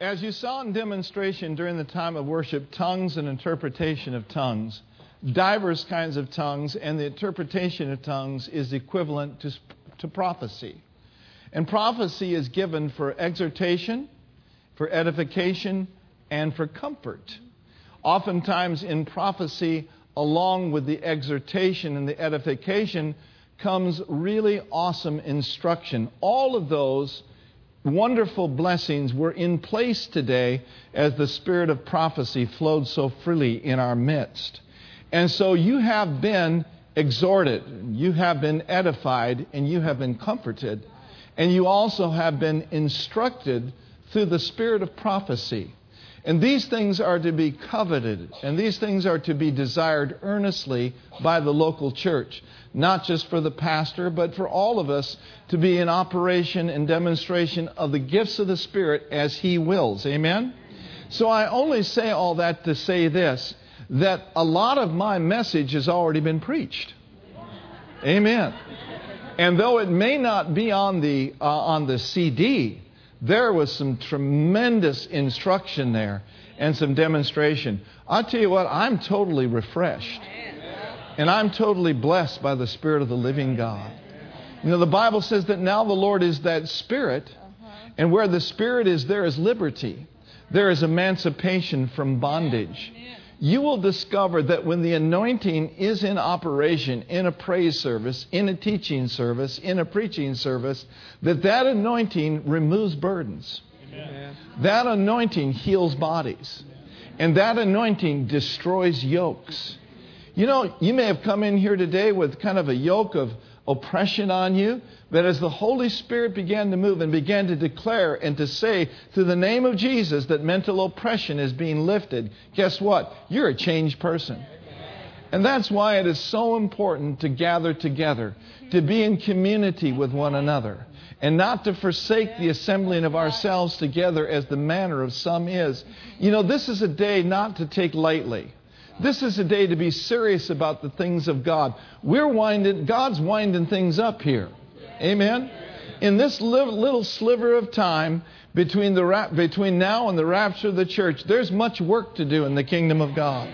As you saw in demonstration during the time of worship, tongues and interpretation of tongues, diverse kinds of tongues, and the interpretation of tongues is equivalent to, to prophecy. And prophecy is given for exhortation, for edification, and for comfort. Oftentimes in prophecy, along with the exhortation and the edification, comes really awesome instruction. All of those wonderful blessings were in place today as the spirit of prophecy flowed so freely in our midst. And so you have been exhorted, you have been edified, and you have been comforted, and you also have been instructed through the spirit of prophecy. And these things are to be coveted, and these things are to be desired earnestly by the local church, not just for the pastor, but for all of us to be in operation and demonstration of the gifts of the Spirit as He wills. Amen? So I only say all that to say this that a lot of my message has already been preached. Amen. And though it may not be on the, uh, on the CD, there was some tremendous instruction there and some demonstration. I'll tell you what, I'm totally refreshed. And I'm totally blessed by the Spirit of the living God. You know, the Bible says that now the Lord is that Spirit, uh-huh. and where the Spirit is, there is liberty. There is emancipation from bondage you will discover that when the anointing is in operation in a praise service, in a teaching service, in a preaching service, that that anointing removes burdens. Amen. That anointing heals bodies. And that anointing destroys yokes. You know, you may have come in here today with kind of a yoke of oppression on you, that as the Holy Spirit began to move and began to declare and to say through the name of Jesus that mental oppression is being lifted, guess what? You're a changed person. And that's why it is so important to gather together, to be in community with one another, and not to forsake the assembling of ourselves together as the manner of some is. You know, this is a day not to take lightly. This is a day to be serious about the things of God. We're winding, God's winding things up here. Amen? In this little sliver of time between, the, between now and the rapture of the church, there's much work to do in the kingdom of God.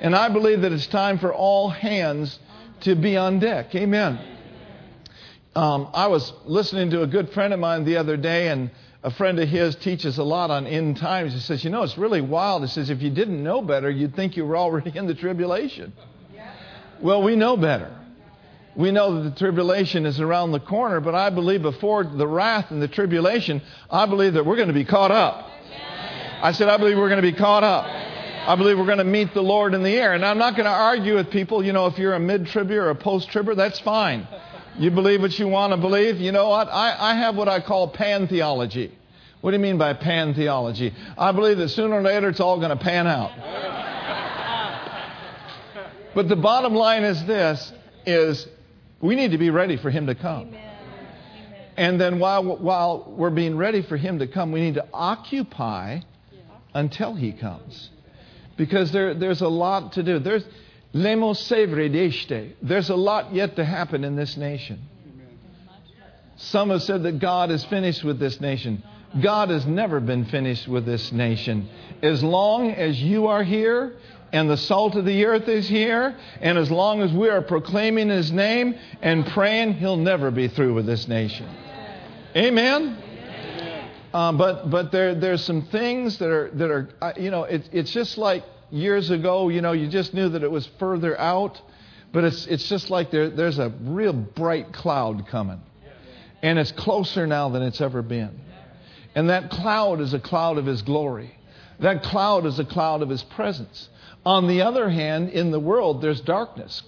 And I believe that it's time for all hands to be on deck. Amen. Um, I was listening to a good friend of mine the other day, and a friend of his teaches a lot on end times. He says, You know, it's really wild. He says, If you didn't know better, you'd think you were already in the tribulation. Well, we know better. We know that the tribulation is around the corner, but I believe before the wrath and the tribulation, I believe that we're going to be caught up. I said, I believe we're going to be caught up. I believe we're going to meet the Lord in the air. And I'm not going to argue with people, you know, if you're a mid tribber or a post tribber, that's fine. You believe what you want to believe. You know what? I, I have what I call pan theology. What do you mean by pan theology? I believe that sooner or later it's all going to pan out. But the bottom line is this is we need to be ready for him to come. Amen. And then while, while we're being ready for him to come, we need to occupy until he comes. Because there, there's a lot to do. There's, there's a lot yet to happen in this nation. Some have said that God is finished with this nation. God has never been finished with this nation. As long as you are here and the salt of the earth is here, and as long as we are proclaiming His name and praying, He'll never be through with this nation. Amen? Uh, but but there, there's some things that are, that are uh, you know, it, it's just like years ago, you know, you just knew that it was further out, but it's, it's just like there, there's a real bright cloud coming. And it's closer now than it's ever been. And that cloud is a cloud of His glory. That cloud is a cloud of His presence. On the other hand, in the world, there's darkness.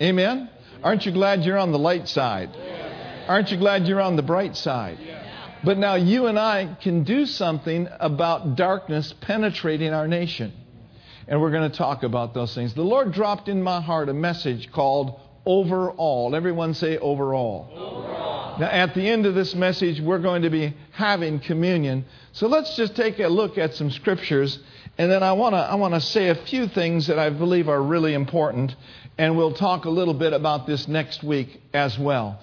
Amen? Aren't you glad you're on the light side? Aren't you glad you're on the bright side? But now you and I can do something about darkness penetrating our nation and we're going to talk about those things. The Lord dropped in my heart a message called Overall. Everyone say overall. overall. Now, at the end of this message, we're going to be having communion. So let's just take a look at some scriptures, and then I want to I want to say a few things that I believe are really important, and we'll talk a little bit about this next week as well.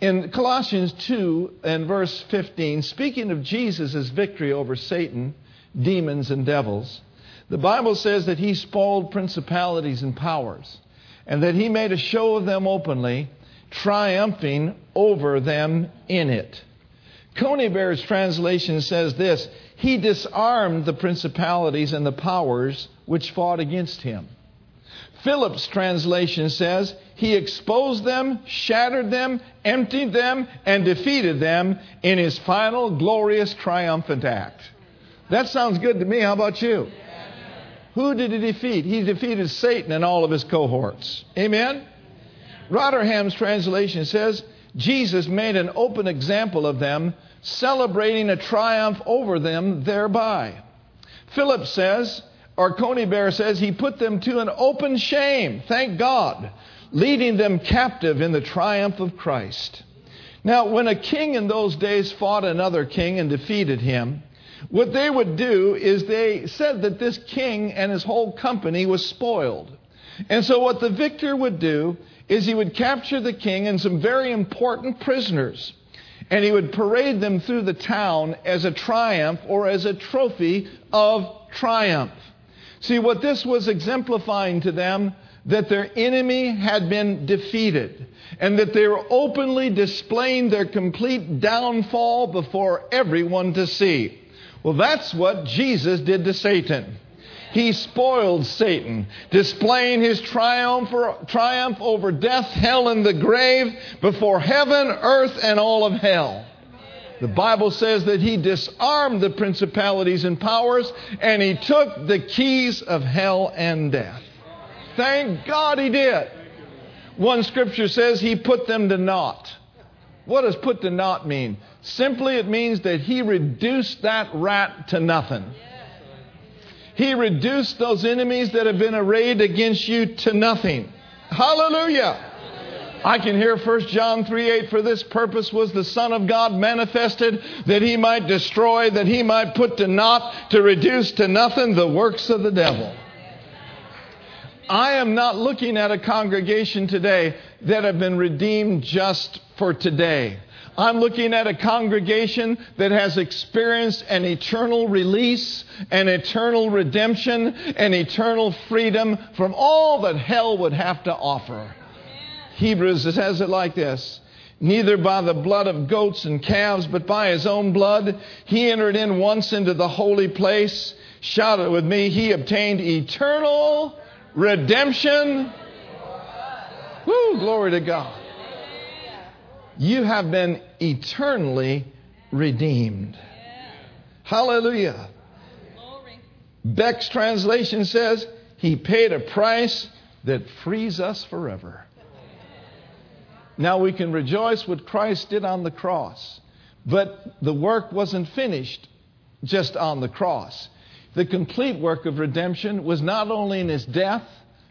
In Colossians 2 and verse 15, speaking of Jesus' victory over Satan, demons, and devils, the Bible says that he spoiled principalities and powers, and that he made a show of them openly, triumphing over them in it. Conybeare's translation says this He disarmed the principalities and the powers which fought against him. Phillips' translation says, He exposed them, shattered them, emptied them, and defeated them in His final glorious triumphant act. That sounds good to me. How about you? Who did He defeat? He defeated Satan and all of his cohorts. Amen? Rotherham's translation says, Jesus made an open example of them, celebrating a triumph over them thereby. Philip says, or Conybeare says, he put them to an open shame, thank God, leading them captive in the triumph of Christ. Now, when a king in those days fought another king and defeated him, what they would do is they said that this king and his whole company was spoiled. And so, what the victor would do is he would capture the king and some very important prisoners, and he would parade them through the town as a triumph or as a trophy of triumph. See, what this was exemplifying to them that their enemy had been defeated and that they were openly displaying their complete downfall before everyone to see. Well, that's what Jesus did to Satan. He spoiled Satan, displaying his triumph, triumph over death, hell, and the grave before heaven, earth, and all of hell. The Bible says that he disarmed the principalities and powers and he took the keys of hell and death. Thank God he did. One scripture says he put them to naught. What does put to naught mean? Simply, it means that he reduced that rat to nothing. He reduced those enemies that have been arrayed against you to nothing. Hallelujah. I can hear 1 John 3 8, for this purpose was the Son of God manifested, that he might destroy, that he might put to naught, to reduce to nothing the works of the devil. I am not looking at a congregation today that have been redeemed just for today. I'm looking at a congregation that has experienced an eternal release, an eternal redemption, an eternal freedom from all that hell would have to offer. Hebrews says it like this Neither by the blood of goats and calves, but by his own blood, he entered in once into the holy place. Shout it with me. He obtained eternal redemption. Woo, glory to God. You have been eternally redeemed. Hallelujah. Beck's translation says, He paid a price that frees us forever. Now we can rejoice what Christ did on the cross. But the work wasn't finished just on the cross. The complete work of redemption was not only in his death,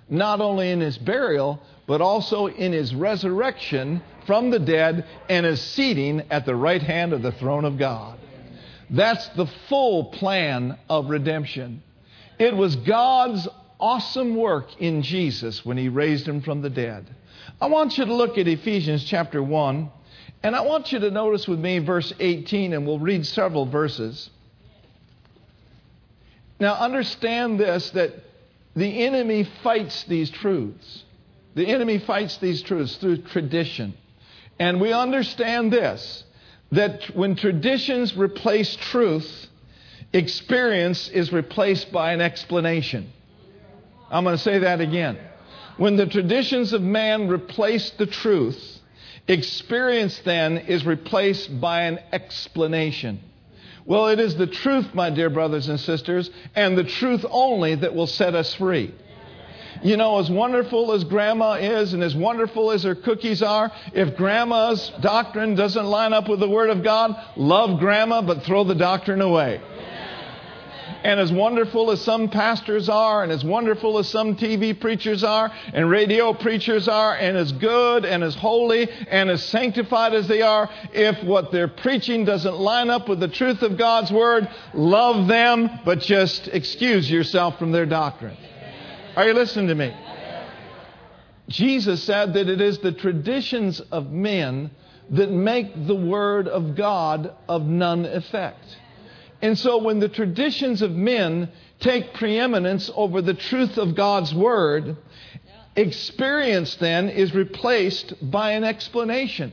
not only in his burial, but also in his resurrection from the dead and his seating at the right hand of the throne of God. That's the full plan of redemption. It was God's awesome work in Jesus when he raised him from the dead. I want you to look at Ephesians chapter 1, and I want you to notice with me verse 18, and we'll read several verses. Now, understand this that the enemy fights these truths. The enemy fights these truths through tradition. And we understand this that when traditions replace truth, experience is replaced by an explanation. I'm going to say that again. When the traditions of man replace the truth, experience then is replaced by an explanation. Well, it is the truth, my dear brothers and sisters, and the truth only that will set us free. You know, as wonderful as grandma is and as wonderful as her cookies are, if grandma's doctrine doesn't line up with the Word of God, love grandma, but throw the doctrine away. And as wonderful as some pastors are, and as wonderful as some TV preachers are, and radio preachers are, and as good and as holy and as sanctified as they are, if what they're preaching doesn't line up with the truth of God's Word, love them, but just excuse yourself from their doctrine. Are you listening to me? Jesus said that it is the traditions of men that make the Word of God of none effect. And so when the traditions of men take preeminence over the truth of God's Word, experience then is replaced by an explanation.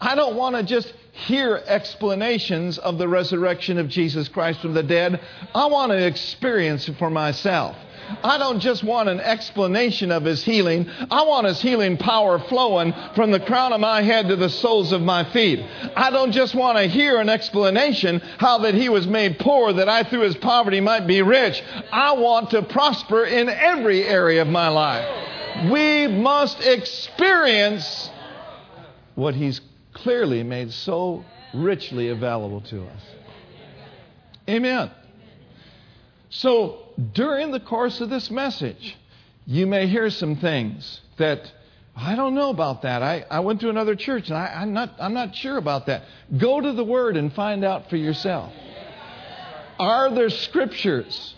I don't want to just hear explanations of the resurrection of Jesus Christ from the dead. I want to experience it for myself. I don't just want an explanation of his healing. I want his healing power flowing from the crown of my head to the soles of my feet. I don't just want to hear an explanation how that he was made poor that I through his poverty might be rich. I want to prosper in every area of my life. We must experience what he's clearly made so richly available to us. Amen. So, during the course of this message, you may hear some things that I don't know about that. I, I went to another church and I, am not, I'm not sure about that. Go to the Word and find out for yourself. Are there scriptures?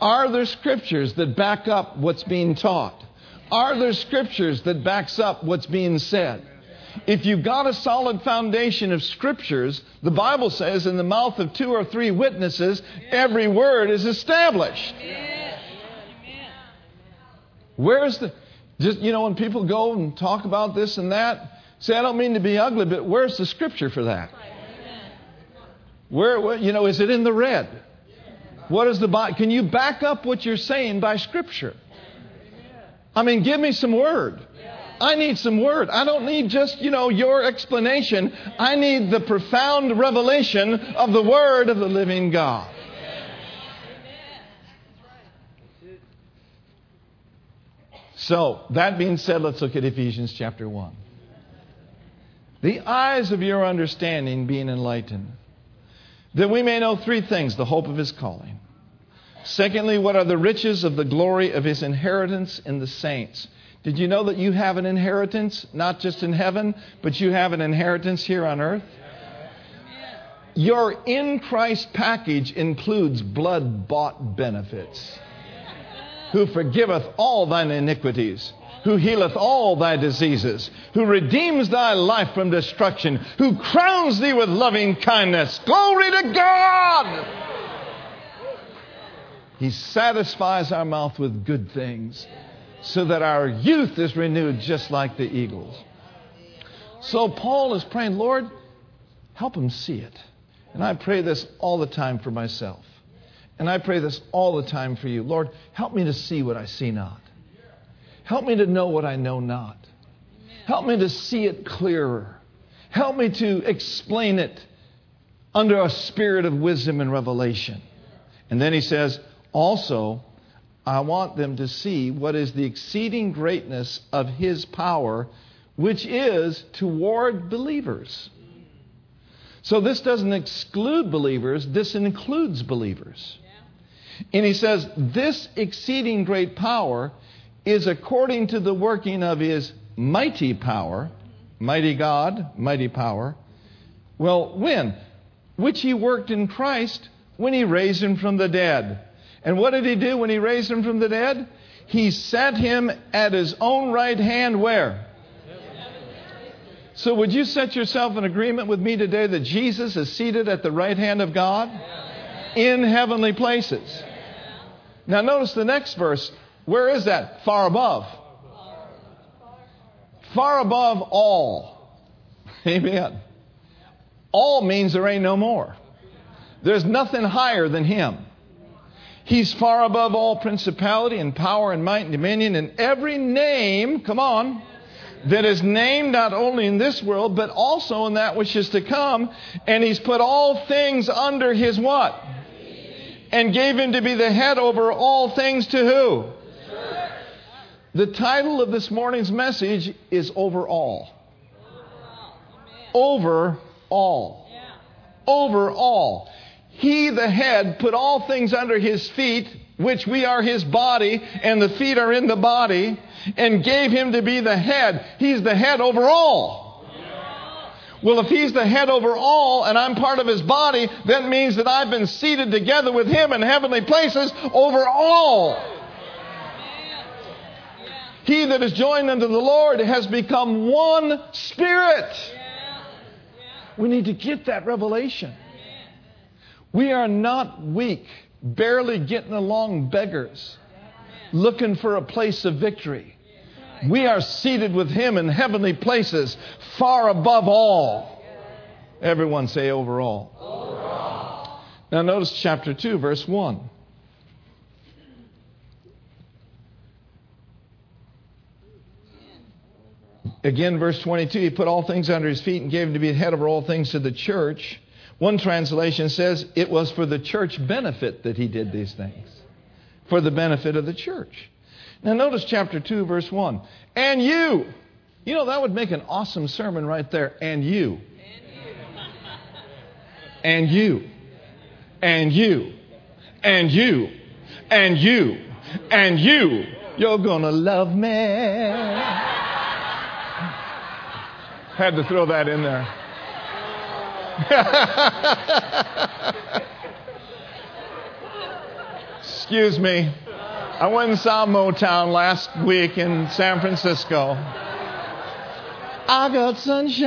Are there scriptures that back up what's being taught? Are there scriptures that backs up what's being said? If you've got a solid foundation of scriptures, the Bible says in the mouth of two or three witnesses, every word is established. Where's the, just, you know, when people go and talk about this and that, say, I don't mean to be ugly, but where's the scripture for that? Where, you know, is it in the red? What is the, can you back up what you're saying by scripture? I mean, give me some word. I need some word. I don't need just, you know, your explanation. I need the profound revelation of the word of the living God. So, that being said, let's look at Ephesians chapter 1. The eyes of your understanding being enlightened, that we may know three things the hope of his calling. Secondly, what are the riches of the glory of his inheritance in the saints? Did you know that you have an inheritance, not just in heaven, but you have an inheritance here on earth? Your in Christ package includes blood bought benefits. Who forgiveth all thine iniquities, who healeth all thy diseases, who redeems thy life from destruction, who crowns thee with loving kindness. Glory to God! He satisfies our mouth with good things so that our youth is renewed just like the eagles. So Paul is praying, Lord, help him see it. And I pray this all the time for myself. And I pray this all the time for you. Lord, help me to see what I see not. Help me to know what I know not. Help me to see it clearer. Help me to explain it under a spirit of wisdom and revelation. And then he says, also, I want them to see what is the exceeding greatness of his power, which is toward believers. So this doesn't exclude believers, this includes believers. And he says, This exceeding great power is according to the working of his mighty power, mighty God, mighty power. Well, when? Which he worked in Christ when he raised him from the dead and what did he do when he raised him from the dead? He set him at his own right hand where? So, would you set yourself in agreement with me today that Jesus is seated at the right hand of God in heavenly places? Now, notice the next verse. Where is that? Far above. Far above all. Amen. All means there ain't no more. There's nothing higher than Him. He's far above all principality and power and might and dominion and every name, come on, that is named not only in this world, but also in that which is to come. And he's put all things under his what? And gave him to be the head over all things to who? The title of this morning's message is Over All. Over all. Over all. He, the head, put all things under his feet, which we are his body, and the feet are in the body, and gave him to be the head. He's the head over all. Well, if he's the head over all and I'm part of his body, that means that I've been seated together with him in heavenly places over all. He that is joined unto the Lord has become one spirit. We need to get that revelation. We are not weak, barely getting along beggars, looking for a place of victory. We are seated with Him in heavenly places, far above all. Everyone say overall. overall. Now, notice chapter 2, verse 1. Again, verse 22, he put all things under his feet and gave him to be the head over all things to the church. One translation says it was for the church benefit that he did these things, for the benefit of the church. Now, notice chapter 2, verse 1. And you. You know, that would make an awesome sermon right there. And you. And you. And you. And you. And you. And you. You're going to love me. Had to throw that in there. Excuse me. I went and saw Motown last week in San Francisco. I got sunshine.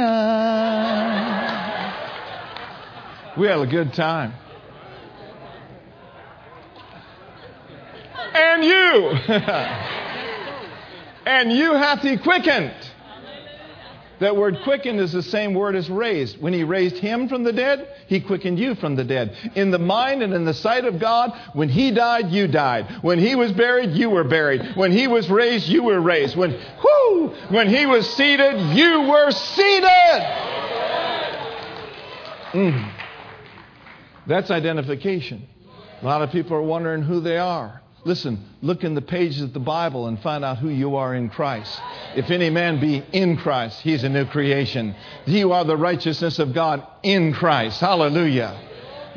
We had a good time. And you, and you hath he quickened that word quickened is the same word as raised. When he raised him from the dead, he quickened you from the dead. In the mind and in the sight of God, when he died, you died. When he was buried, you were buried. When he was raised, you were raised. When, whoo, when he was seated, you were seated. Mm. That's identification. A lot of people are wondering who they are. Listen, look in the pages of the Bible and find out who you are in Christ. If any man be in Christ, he's a new creation. You are the righteousness of God in Christ. Hallelujah.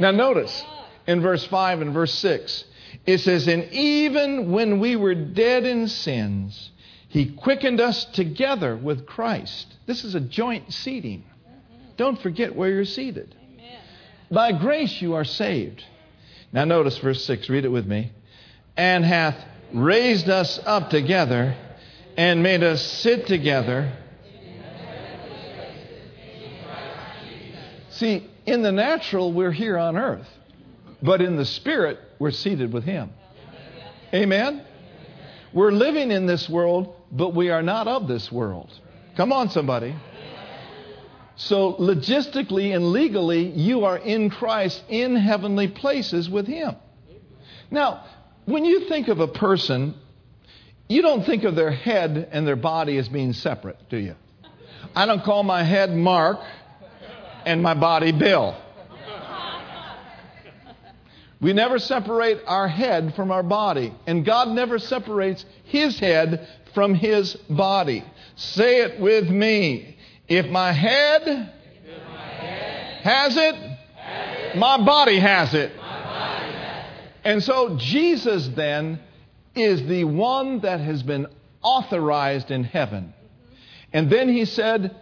Now, notice in verse 5 and verse 6, it says, And even when we were dead in sins, he quickened us together with Christ. This is a joint seating. Don't forget where you're seated. By grace you are saved. Now, notice verse 6. Read it with me and hath raised us up together and made us sit together. See, in the natural, we're here on earth, but in the spirit, we're seated with Him. Amen? We're living in this world, but we are not of this world. Come on, somebody. So, logistically and legally, you are in Christ in heavenly places with Him. Now, when you think of a person, you don't think of their head and their body as being separate, do you? I don't call my head Mark and my body Bill. We never separate our head from our body, and God never separates his head from his body. Say it with me. If my head, if my head has, it, has it, my body has it. And so Jesus then is the one that has been authorized in heaven. And then he said,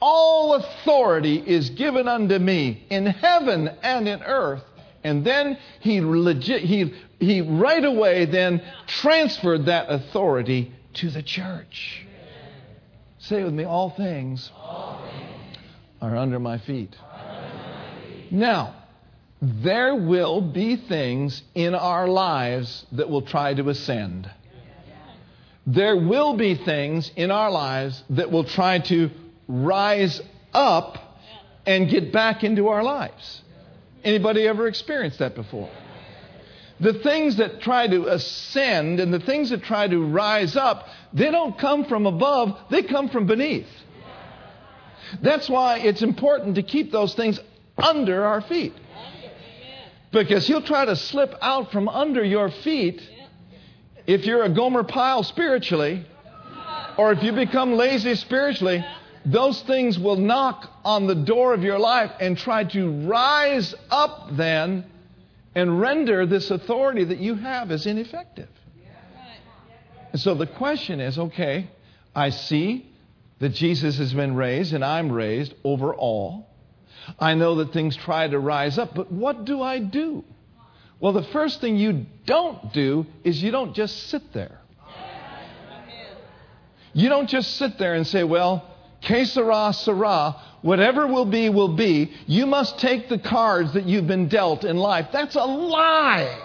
All authority is given unto me in heaven and in earth. And then he legit, he, he right away then transferred that authority to the church. Say with me, all things, all things are under feet. Under my feet. Now, there will be things in our lives that will try to ascend. There will be things in our lives that will try to rise up and get back into our lives. Anybody ever experienced that before? The things that try to ascend and the things that try to rise up, they don't come from above, they come from beneath. That's why it's important to keep those things under our feet. Because he'll try to slip out from under your feet if you're a Gomer Pyle spiritually, or if you become lazy spiritually. Those things will knock on the door of your life and try to rise up then and render this authority that you have as ineffective. And so the question is okay, I see that Jesus has been raised and I'm raised over all. I know that things try to rise up, but what do I do? Well, the first thing you don't do is you don't just sit there. You don't just sit there and say, well, que sera, sera. Whatever will be, will be. You must take the cards that you've been dealt in life. That's a lie.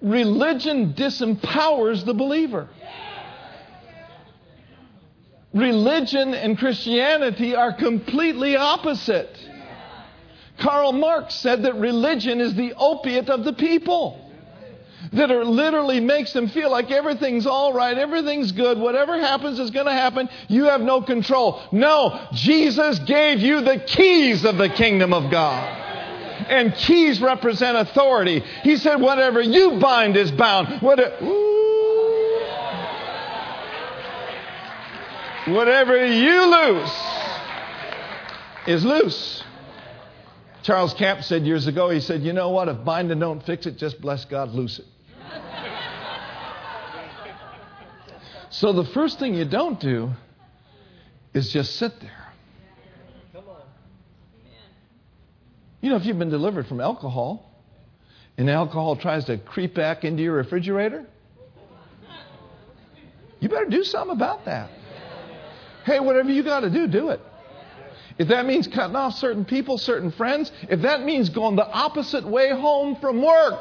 Religion disempowers the believer. Religion and Christianity are completely opposite. Karl Marx said that religion is the opiate of the people. That it literally makes them feel like everything's all right, everything's good, whatever happens is going to happen, you have no control. No, Jesus gave you the keys of the kingdom of God. And keys represent authority. He said, whatever you bind is bound. Whatever, whatever you loose is loose. Charles Capps said years ago, he said, You know what? If bind and don't fix it, just bless God, loose it. so the first thing you don't do is just sit there. You know, if you've been delivered from alcohol and alcohol tries to creep back into your refrigerator, you better do something about that. Hey, whatever you got to do, do it. If that means cutting off certain people, certain friends, if that means going the opposite way home from work,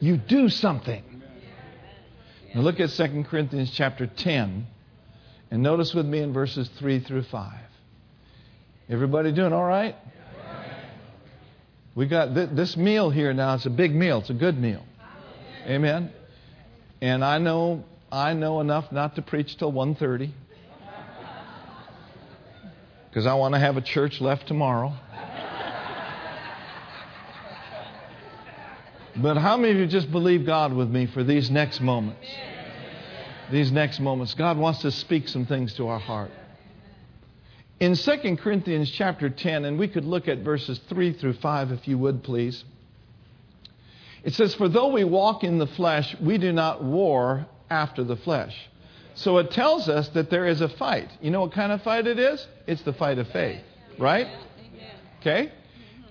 you do something. Now look at 2 Corinthians chapter 10 and notice with me in verses 3 through 5. Everybody doing all right? We got th- this meal here now. It's a big meal. It's a good meal. Amen. And I know I know enough not to preach till 1:30 because I want to have a church left tomorrow. But how many of you just believe God with me for these next moments? These next moments. God wants to speak some things to our heart. In 2 Corinthians chapter 10, and we could look at verses 3 through 5 if you would, please. It says, For though we walk in the flesh, we do not war after the flesh. So it tells us that there is a fight. You know what kind of fight it is? It's the fight of faith, right? Okay?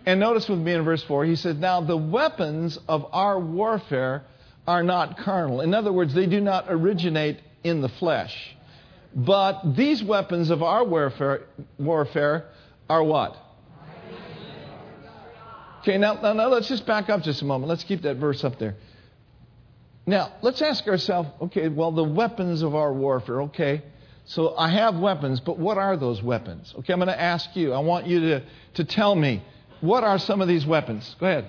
And notice with me in verse 4, he says, Now the weapons of our warfare are not carnal. In other words, they do not originate in the flesh. But these weapons of our warfare, warfare are what? Okay, now, now, now let's just back up just a moment. Let's keep that verse up there. Now, let's ask ourselves okay, well, the weapons of our warfare, okay. So I have weapons, but what are those weapons? Okay, I'm going to ask you. I want you to, to tell me what are some of these weapons? Go ahead.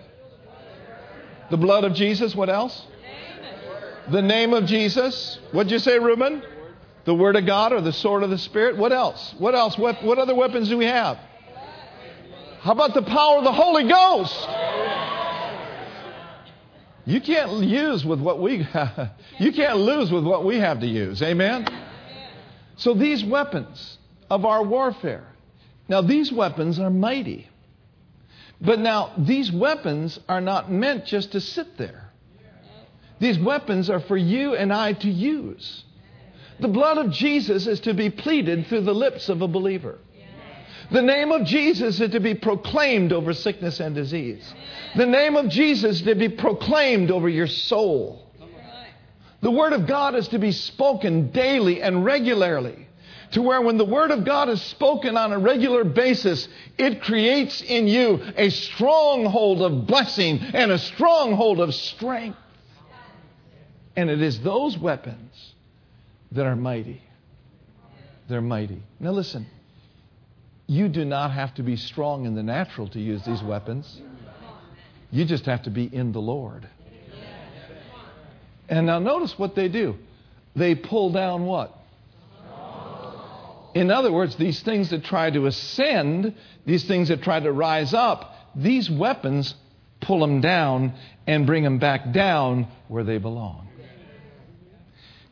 The blood of Jesus. What else? The name of Jesus. What'd you say, Reuben? The Word of God or the sword of the Spirit? What else? What else? What, what other weapons do we have? How about the power of the Holy Ghost? You can't use with what we you can't lose with what we have to use. Amen. So these weapons of our warfare. Now these weapons are mighty. But now these weapons are not meant just to sit there. These weapons are for you and I to use. The blood of Jesus is to be pleaded through the lips of a believer. The name of Jesus is to be proclaimed over sickness and disease. The name of Jesus is to be proclaimed over your soul. The Word of God is to be spoken daily and regularly. To where when the Word of God is spoken on a regular basis, it creates in you a stronghold of blessing and a stronghold of strength. And it is those weapons that are mighty. They're mighty. Now listen. You do not have to be strong in the natural to use these weapons. You just have to be in the Lord. And now notice what they do. They pull down what? In other words, these things that try to ascend, these things that try to rise up, these weapons pull them down and bring them back down where they belong.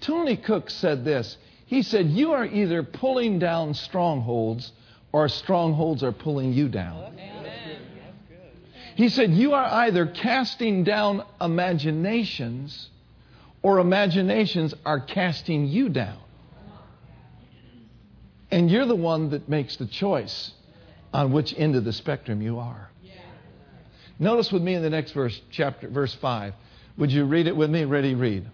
Tony Cooke said this. He said, You are either pulling down strongholds or strongholds are pulling you down. He said, You are either casting down imaginations or imaginations are casting you down. And you're the one that makes the choice on which end of the spectrum you are. Notice with me in the next verse, chapter verse 5. Would you read it with me? Ready, read.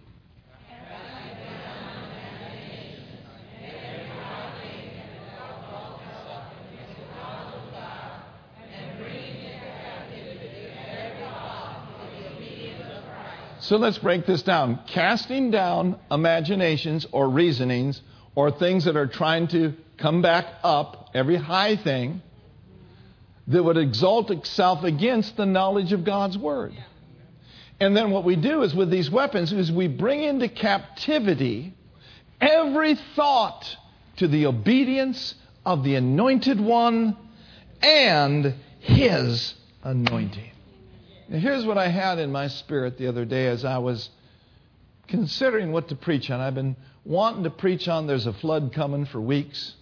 So let's break this down. Casting down imaginations or reasonings or things that are trying to come back up, every high thing that would exalt itself against the knowledge of God's word. And then what we do is with these weapons is we bring into captivity every thought to the obedience of the anointed one and his anointing. Now, here's what I had in my spirit the other day as I was considering what to preach on. I've been wanting to preach on there's a flood coming for weeks.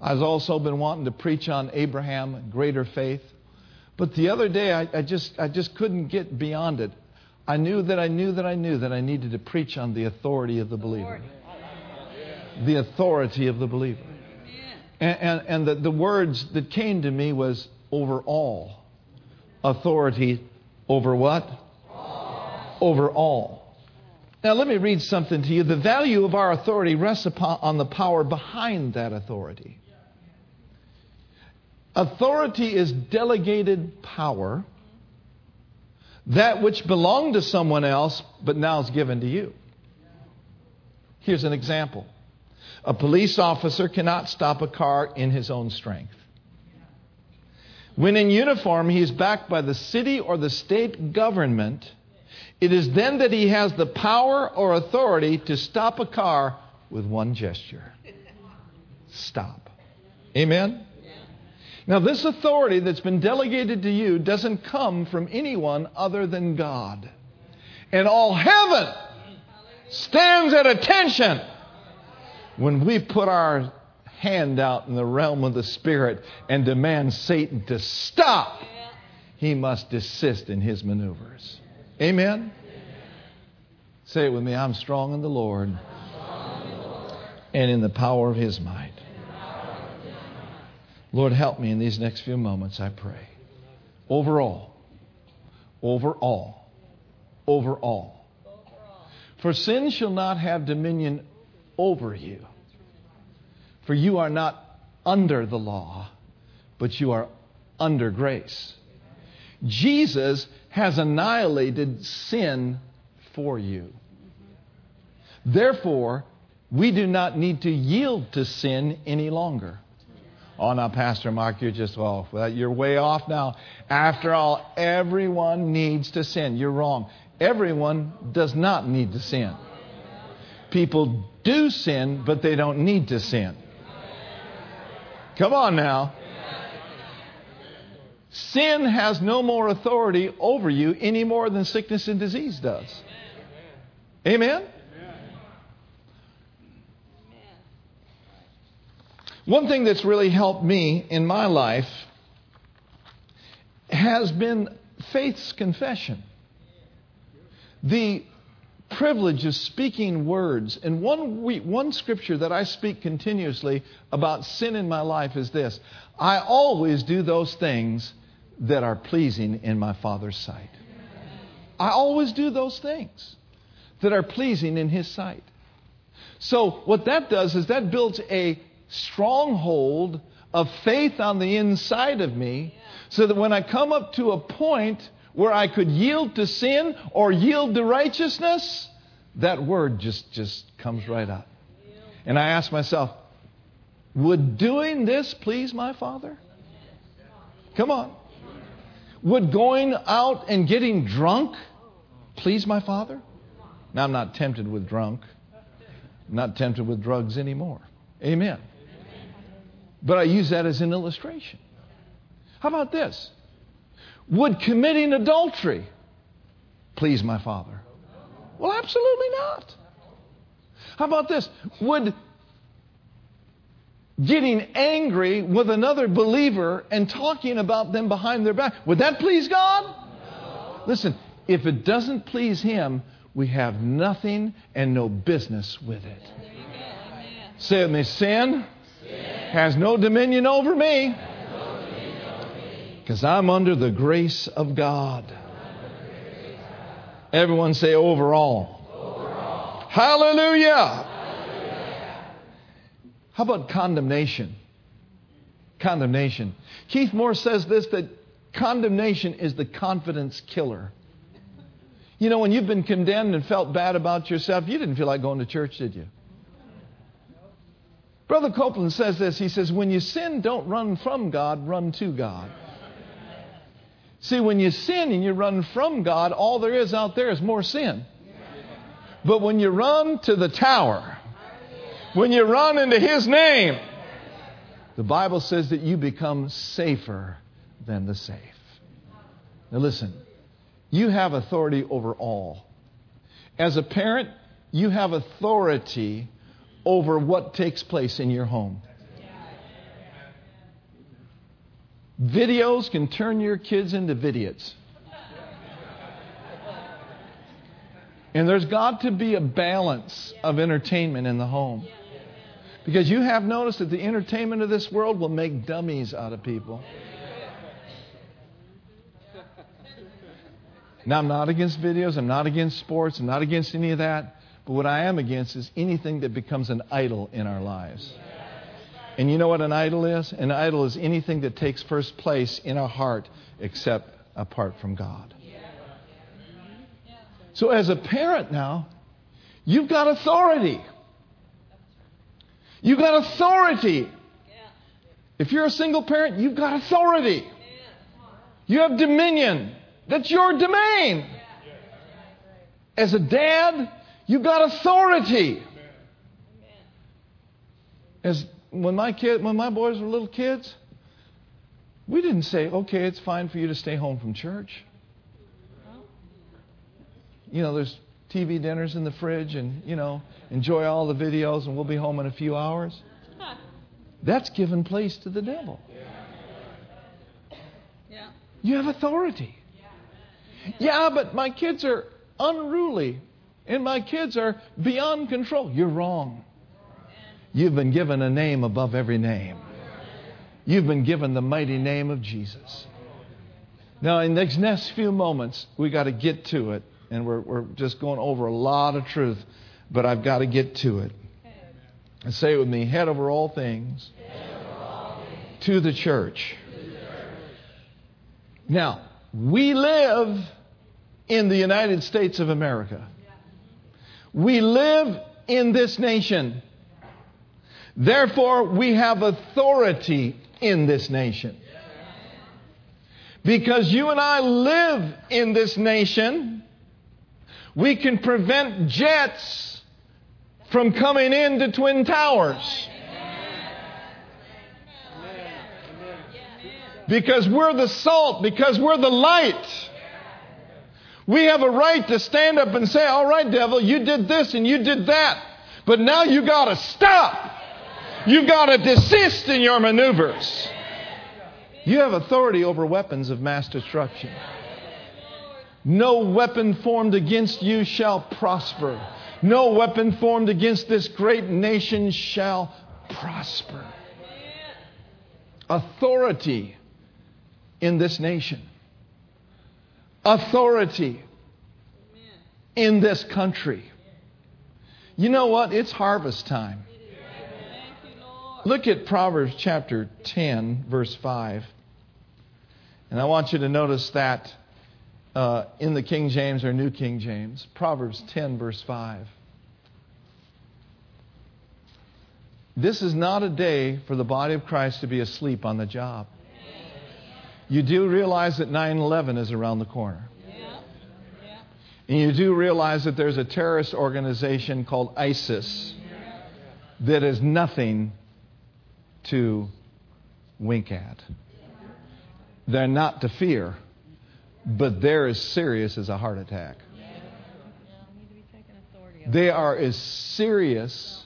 I've also been wanting to preach on Abraham, greater faith. But the other day, I, I, just, I just couldn't get beyond it. I knew that I knew that I knew that I needed to preach on the authority of the believer. The authority of the believer. And, and, and the, the words that came to me was over all. Authority over what? All. Over all. Now, let me read something to you. The value of our authority rests upon on the power behind that authority. Authority is delegated power, that which belonged to someone else, but now is given to you. Here's an example a police officer cannot stop a car in his own strength. When in uniform, he is backed by the city or the state government. It is then that he has the power or authority to stop a car with one gesture. Stop. Amen? Now, this authority that's been delegated to you doesn't come from anyone other than God. And all heaven stands at attention when we put our hand out in the realm of the Spirit and demand Satan to stop, he must desist in his maneuvers. Amen? Say it with me I'm strong in the Lord and in the power of his might. Lord, help me in these next few moments, I pray. Overall, overall, overall. For sin shall not have dominion over you. For you are not under the law, but you are under grace. Jesus has annihilated sin for you. Therefore, we do not need to yield to sin any longer. Oh, now, Pastor Mark, you're just off. Well, you're way off now. After all, everyone needs to sin. You're wrong. Everyone does not need to sin. People do sin, but they don't need to sin. Come on now. Sin has no more authority over you any more than sickness and disease does. Amen? One thing that's really helped me in my life has been faith's confession. The privilege of speaking words. And one, week, one scripture that I speak continuously about sin in my life is this I always do those things that are pleasing in my Father's sight. I always do those things that are pleasing in His sight. So, what that does is that builds a stronghold of faith on the inside of me so that when I come up to a point where I could yield to sin or yield to righteousness, that word just, just comes right up. And I ask myself, would doing this please my Father? Come on. Would going out and getting drunk please my Father? Now, I'm not tempted with drunk. I'm not tempted with drugs anymore. Amen. But I use that as an illustration. How about this? Would committing adultery please my Father? Well, absolutely not. How about this? Would getting angry with another believer and talking about them behind their back, would that please God? No. Listen, if it doesn't please Him, we have nothing and no business with it. Say with me, sin, sin, has no dominion over me because I'm under the grace of God. Everyone say overall. overall. Hallelujah. Hallelujah. How about condemnation? Condemnation. Keith Moore says this that condemnation is the confidence killer. You know, when you've been condemned and felt bad about yourself, you didn't feel like going to church, did you? Brother Copeland says this. He says, When you sin, don't run from God, run to God. See, when you sin and you run from God, all there is out there is more sin. But when you run to the tower, when you run into His name, the Bible says that you become safer than the safe. Now, listen, you have authority over all. As a parent, you have authority over what takes place in your home. Videos can turn your kids into vidiots. And there's got to be a balance of entertainment in the home. Because you have noticed that the entertainment of this world will make dummies out of people. Now, I'm not against videos, I'm not against sports, I'm not against any of that. But what I am against is anything that becomes an idol in our lives. And you know what an idol is? An idol is anything that takes first place in a heart except apart from God. So, as a parent now, you've got authority. You've got authority. If you're a single parent, you've got authority. You have dominion. That's your domain. As a dad, you've got authority. As when my kid, when my boys were little kids, we didn't say, "Okay, it's fine for you to stay home from church." You know, there's TV dinners in the fridge, and you know, enjoy all the videos, and we'll be home in a few hours. That's given place to the devil. You have authority. Yeah, but my kids are unruly and my kids are beyond control. You're wrong. You've been given a name above every name. You've been given the mighty name of Jesus. Now, in these next few moments, we got to get to it, and we're, we're just going over a lot of truth, but I've got to get to it. And say it with me head over all things, over all things. To, the to the church. Now, we live in the United States of America. We live in this nation. Therefore, we have authority in this nation. Because you and I live in this nation, we can prevent jets from coming into Twin Towers. Because we're the salt, because we're the light. We have a right to stand up and say, all right, devil, you did this and you did that. But now you got to stop. You got to desist in your maneuvers. You have authority over weapons of mass destruction. No weapon formed against you shall prosper. No weapon formed against this great nation shall prosper. Authority in this nation authority in this country. You know what? It's harvest time. Look at Proverbs chapter 10, verse 5. And I want you to notice that uh, in the King James or New King James. Proverbs 10, verse 5. This is not a day for the body of Christ to be asleep on the job. You do realize that 9 11 is around the corner. And you do realize that there's a terrorist organization called ISIS that is nothing to wink at. They're not to fear, but they're as serious as a heart attack. They are as serious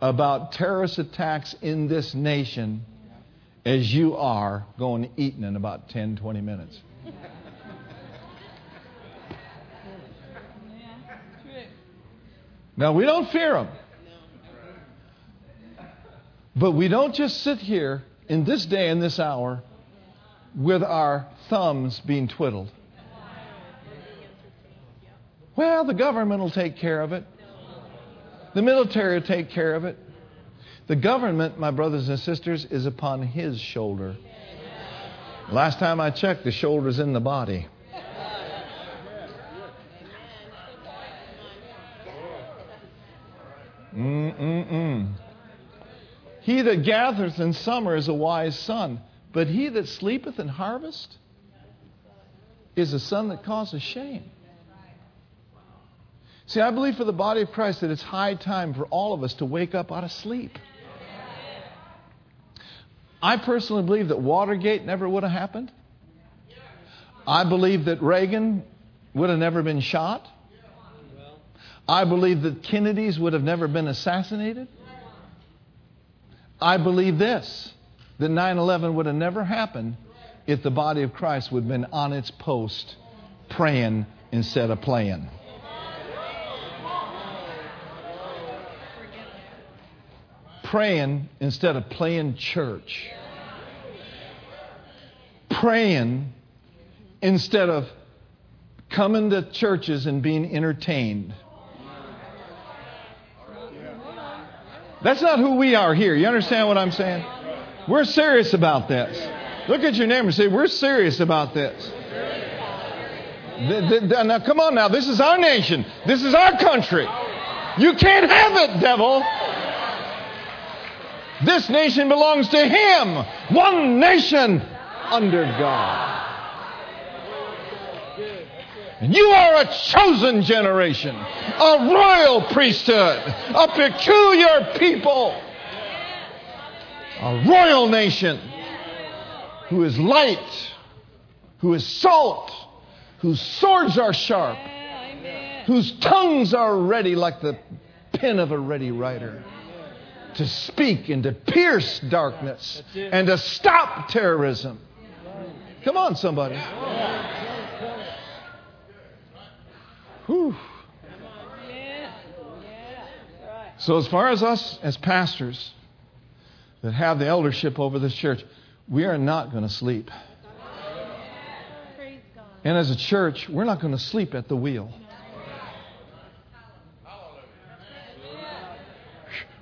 about terrorist attacks in this nation as you are going to eating in about 10, 20 minutes. Now, we don't fear them. But we don't just sit here in this day and this hour with our thumbs being twiddled. Well, the government will take care of it. The military will take care of it. The government, my brothers and sisters, is upon his shoulder. Last time I checked, the shoulder's in the body. Mm-mm-mm that gathereth in summer is a wise son, but he that sleepeth in harvest is a son that causes shame. See, I believe for the body of Christ that it's high time for all of us to wake up out of sleep. I personally believe that Watergate never would have happened. I believe that Reagan would have never been shot. I believe that Kennedy's would have never been assassinated. I believe this that 9 11 would have never happened if the body of Christ would have been on its post praying instead of playing. Praying instead of playing church. Praying instead of coming to churches and being entertained. That's not who we are here. You understand what I'm saying? We're serious about this. Look at your neighbor and say, We're serious about this. Now, come on now. This is our nation. This is our country. You can't have it, devil. This nation belongs to Him. One nation under God. You are a chosen generation, a royal priesthood, a peculiar people, a royal nation who is light, who is salt, whose swords are sharp, whose tongues are ready like the pen of a ready writer to speak and to pierce darkness and to stop terrorism. Come on, somebody. So, as far as us as pastors that have the eldership over this church, we are not going to sleep. And as a church, we're not going to sleep at the wheel.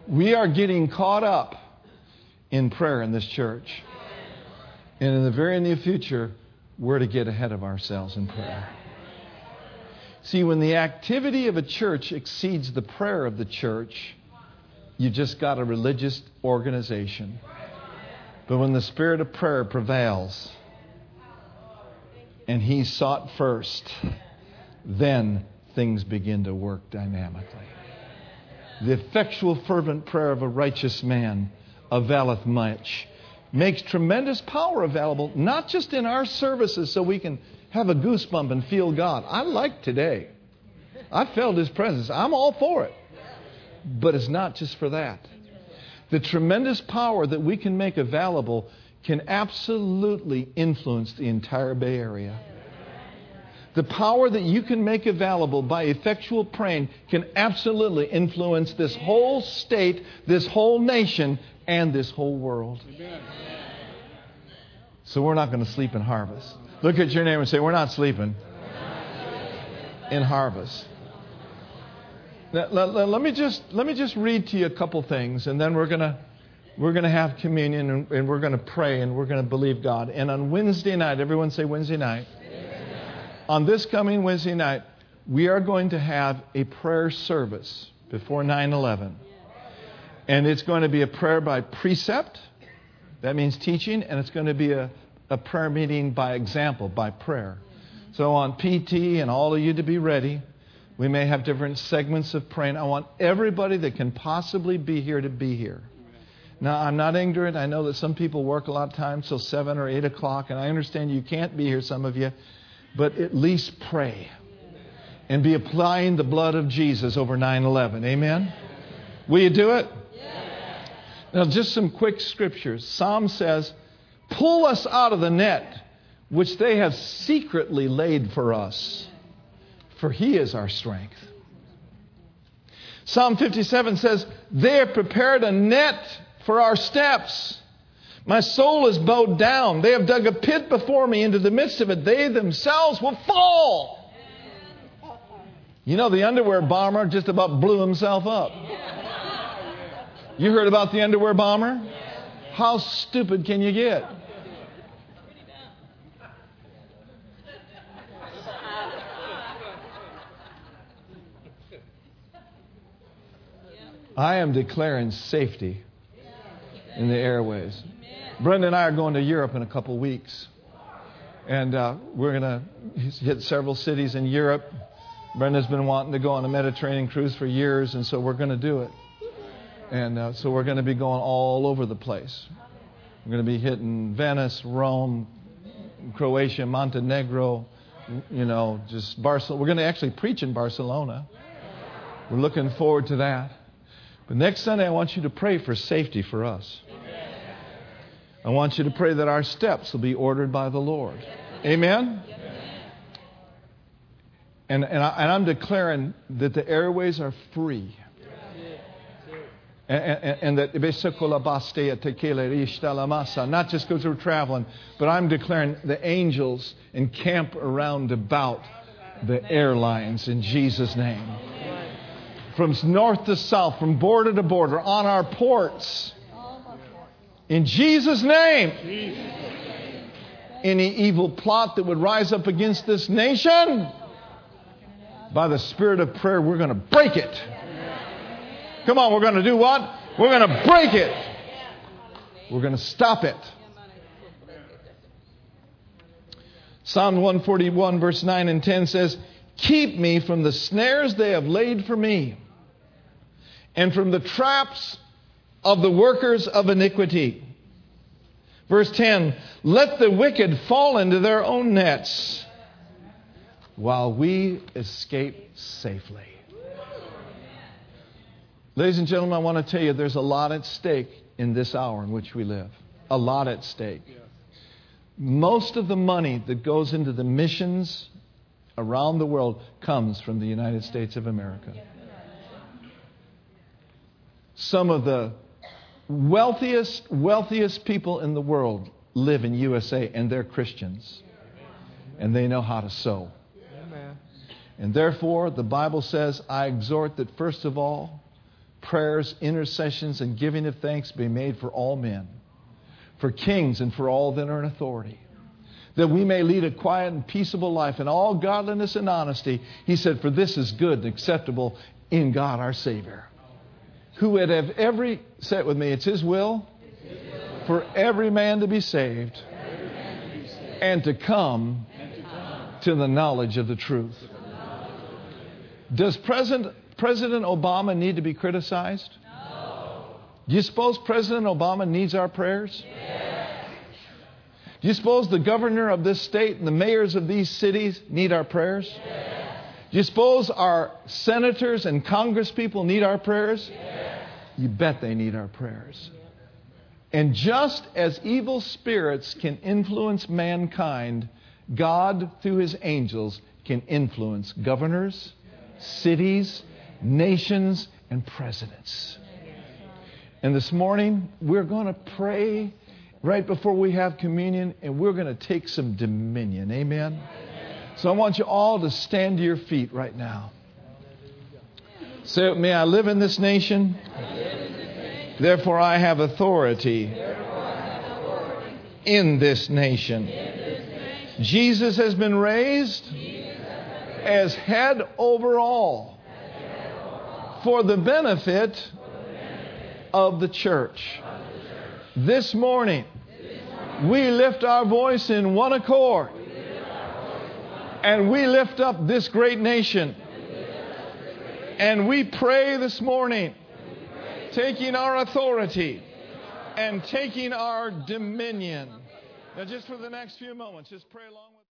We are getting caught up in prayer in this church. And in the very near future, we're to get ahead of ourselves in prayer. See, when the activity of a church exceeds the prayer of the church, you've just got a religious organization. But when the spirit of prayer prevails and he's sought first, then things begin to work dynamically. The effectual, fervent prayer of a righteous man availeth much, makes tremendous power available, not just in our services so we can have a goosebump and feel God. I like today. I felt His presence. I'm all for it. But it's not just for that. The tremendous power that we can make available can absolutely influence the entire Bay Area. The power that you can make available by effectual praying can absolutely influence this whole state, this whole nation, and this whole world. So we're not going to sleep in harvest. Look at your neighbor and say, We're not sleeping in harvest. Let, let, let, me just, let me just read to you a couple things, and then we're going we're to have communion and, and we're going to pray and we're going to believe God. And on Wednesday night, everyone say Wednesday night. On this coming Wednesday night, we are going to have a prayer service before 9 11. And it's going to be a prayer by precept, that means teaching, and it's going to be a a prayer meeting by example, by prayer. So on PT and all of you to be ready. We may have different segments of praying. I want everybody that can possibly be here to be here. Now, I'm not ignorant. I know that some people work a lot of times till 7 or 8 o'clock, and I understand you can't be here, some of you, but at least pray and be applying the blood of Jesus over 9 11. Amen? Will you do it? Now, just some quick scriptures. Psalm says, Pull us out of the net which they have secretly laid for us, for he is our strength. Psalm 57 says, They have prepared a net for our steps. My soul is bowed down. They have dug a pit before me into the midst of it. They themselves will fall. You know, the underwear bomber just about blew himself up. You heard about the underwear bomber? How stupid can you get? I am declaring safety in the airways. Brenda and I are going to Europe in a couple of weeks. And uh, we're going to hit several cities in Europe. Brenda's been wanting to go on a Mediterranean cruise for years, and so we're going to do it. And uh, so we're going to be going all over the place. We're going to be hitting Venice, Rome, Croatia, Montenegro, you know, just Barcelona. We're going to actually preach in Barcelona. We're looking forward to that. But next Sunday, I want you to pray for safety for us. I want you to pray that our steps will be ordered by the Lord. Amen? And, and, I, am declaring that the airways are free. And, and, that not just because we're traveling, but I'm declaring the angels encamp around about the airlines in Jesus' name. From north to south, from border to border, on our ports. In Jesus' name. Any evil plot that would rise up against this nation, by the spirit of prayer, we're going to break it. Come on, we're going to do what? We're going to break it. We're going to stop it. Psalm 141, verse 9 and 10 says, Keep me from the snares they have laid for me, and from the traps of the workers of iniquity. Verse 10 Let the wicked fall into their own nets, while we escape safely. Ladies and gentlemen, I want to tell you there's a lot at stake in this hour in which we live. A lot at stake. Most of the money that goes into the missions around the world comes from the United States of America. Some of the wealthiest, wealthiest people in the world live in USA, and they're Christians. And they know how to sow. And therefore, the Bible says, I exhort that first of all, prayers, intercessions, and giving of thanks be made for all men, for kings, and for all that are in authority, that we may lead a quiet and peaceable life in all godliness and honesty. He said, For this is good and acceptable in God our Savior, who would have every, it with me, it's His will, for every man to be saved, and to come to the knowledge of the truth. Does President President Obama need to be criticized? No. Do you suppose President Obama needs our prayers? Yes. Do you suppose the governor of this state and the mayors of these cities need our prayers? Yes. Do you suppose our senators and congresspeople need our prayers? Yes. You bet they need our prayers. And just as evil spirits can influence mankind, God, through his angels, can influence governors, cities, nations, and presidents. And this morning, we're going to pray right before we have communion, and we're going to take some dominion. Amen? So I want you all to stand to your feet right now. Say with me, I live in this nation, therefore I have authority in this nation. Jesus has been raised as head over all for the benefit of the church. This morning, we lift our voice in one accord and we lift up this great nation. And we pray this morning, taking our authority and taking our dominion. Now, just for the next few moments, just pray along